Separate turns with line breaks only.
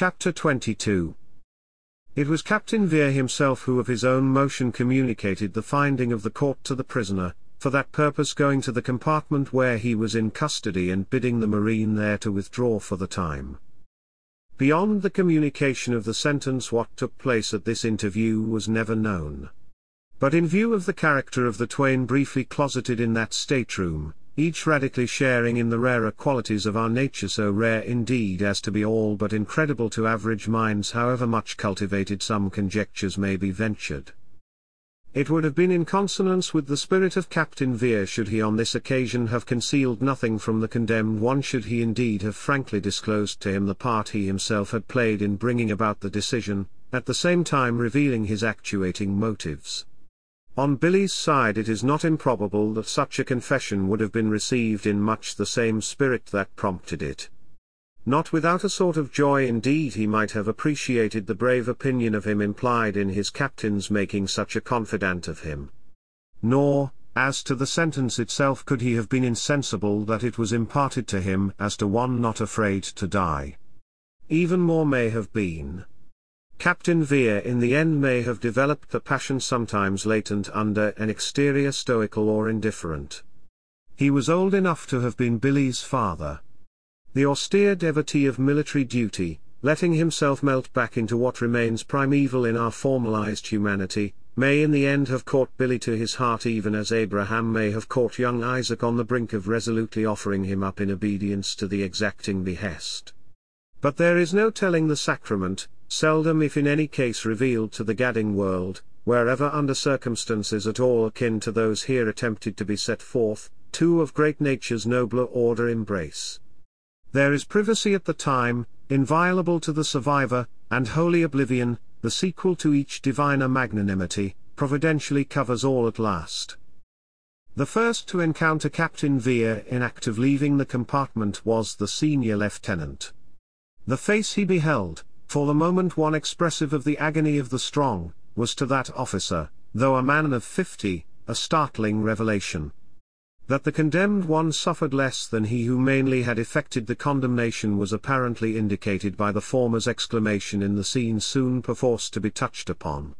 Chapter 22 It was Captain Vere himself who of his own motion communicated the finding of the court to the prisoner, for that purpose going to the compartment where he was in custody and bidding the marine there to withdraw for the time. Beyond the communication of the sentence what took place at this interview was never known. But in view of the character of the twain briefly closeted in that stateroom, each radically sharing in the rarer qualities of our nature so rare indeed as to be all but incredible to average minds however much cultivated some conjectures may be ventured. It would have been in consonance with the spirit of Captain Vere should he on this occasion have concealed nothing from the condemned one should he indeed have frankly disclosed to him the part he himself had played in bringing about the decision, at the same time revealing his actuating motives. On Billy's side it is not improbable that such a confession would have been received in much the same spirit that prompted it. Not without a sort of joy indeed he might have appreciated the brave opinion of him implied in his captain's making such a confidant of him. Nor, as to the sentence itself could he have been insensible that it was imparted to him as to one not afraid to die. Even more may have been. Captain Vere in the end may have developed the passion sometimes latent under an exterior stoical or indifferent. He was old enough to have been Billy's father. The austere devotee of military duty, letting himself melt back into what remains primeval in our formalized humanity, may in the end have caught Billy to his heart even as Abraham may have caught young Isaac on the brink of resolutely offering him up in obedience to the exacting behest. But there is no telling the sacrament, seldom if in any case revealed to the gadding world, wherever under circumstances at all akin to those here attempted to be set forth, two of great nature's nobler order embrace. There is privacy at the time, inviolable to the survivor, and holy oblivion, the sequel to each diviner magnanimity, providentially covers all at last. The first to encounter Captain Vere in act of leaving the compartment was the senior lieutenant. The face he beheld, for the moment one expressive of the agony of the strong, was to that officer, though a man of fifty, a startling revelation. That the condemned one suffered less than he who mainly had effected the condemnation was apparently indicated by the former's exclamation in the scene soon perforce to be touched upon.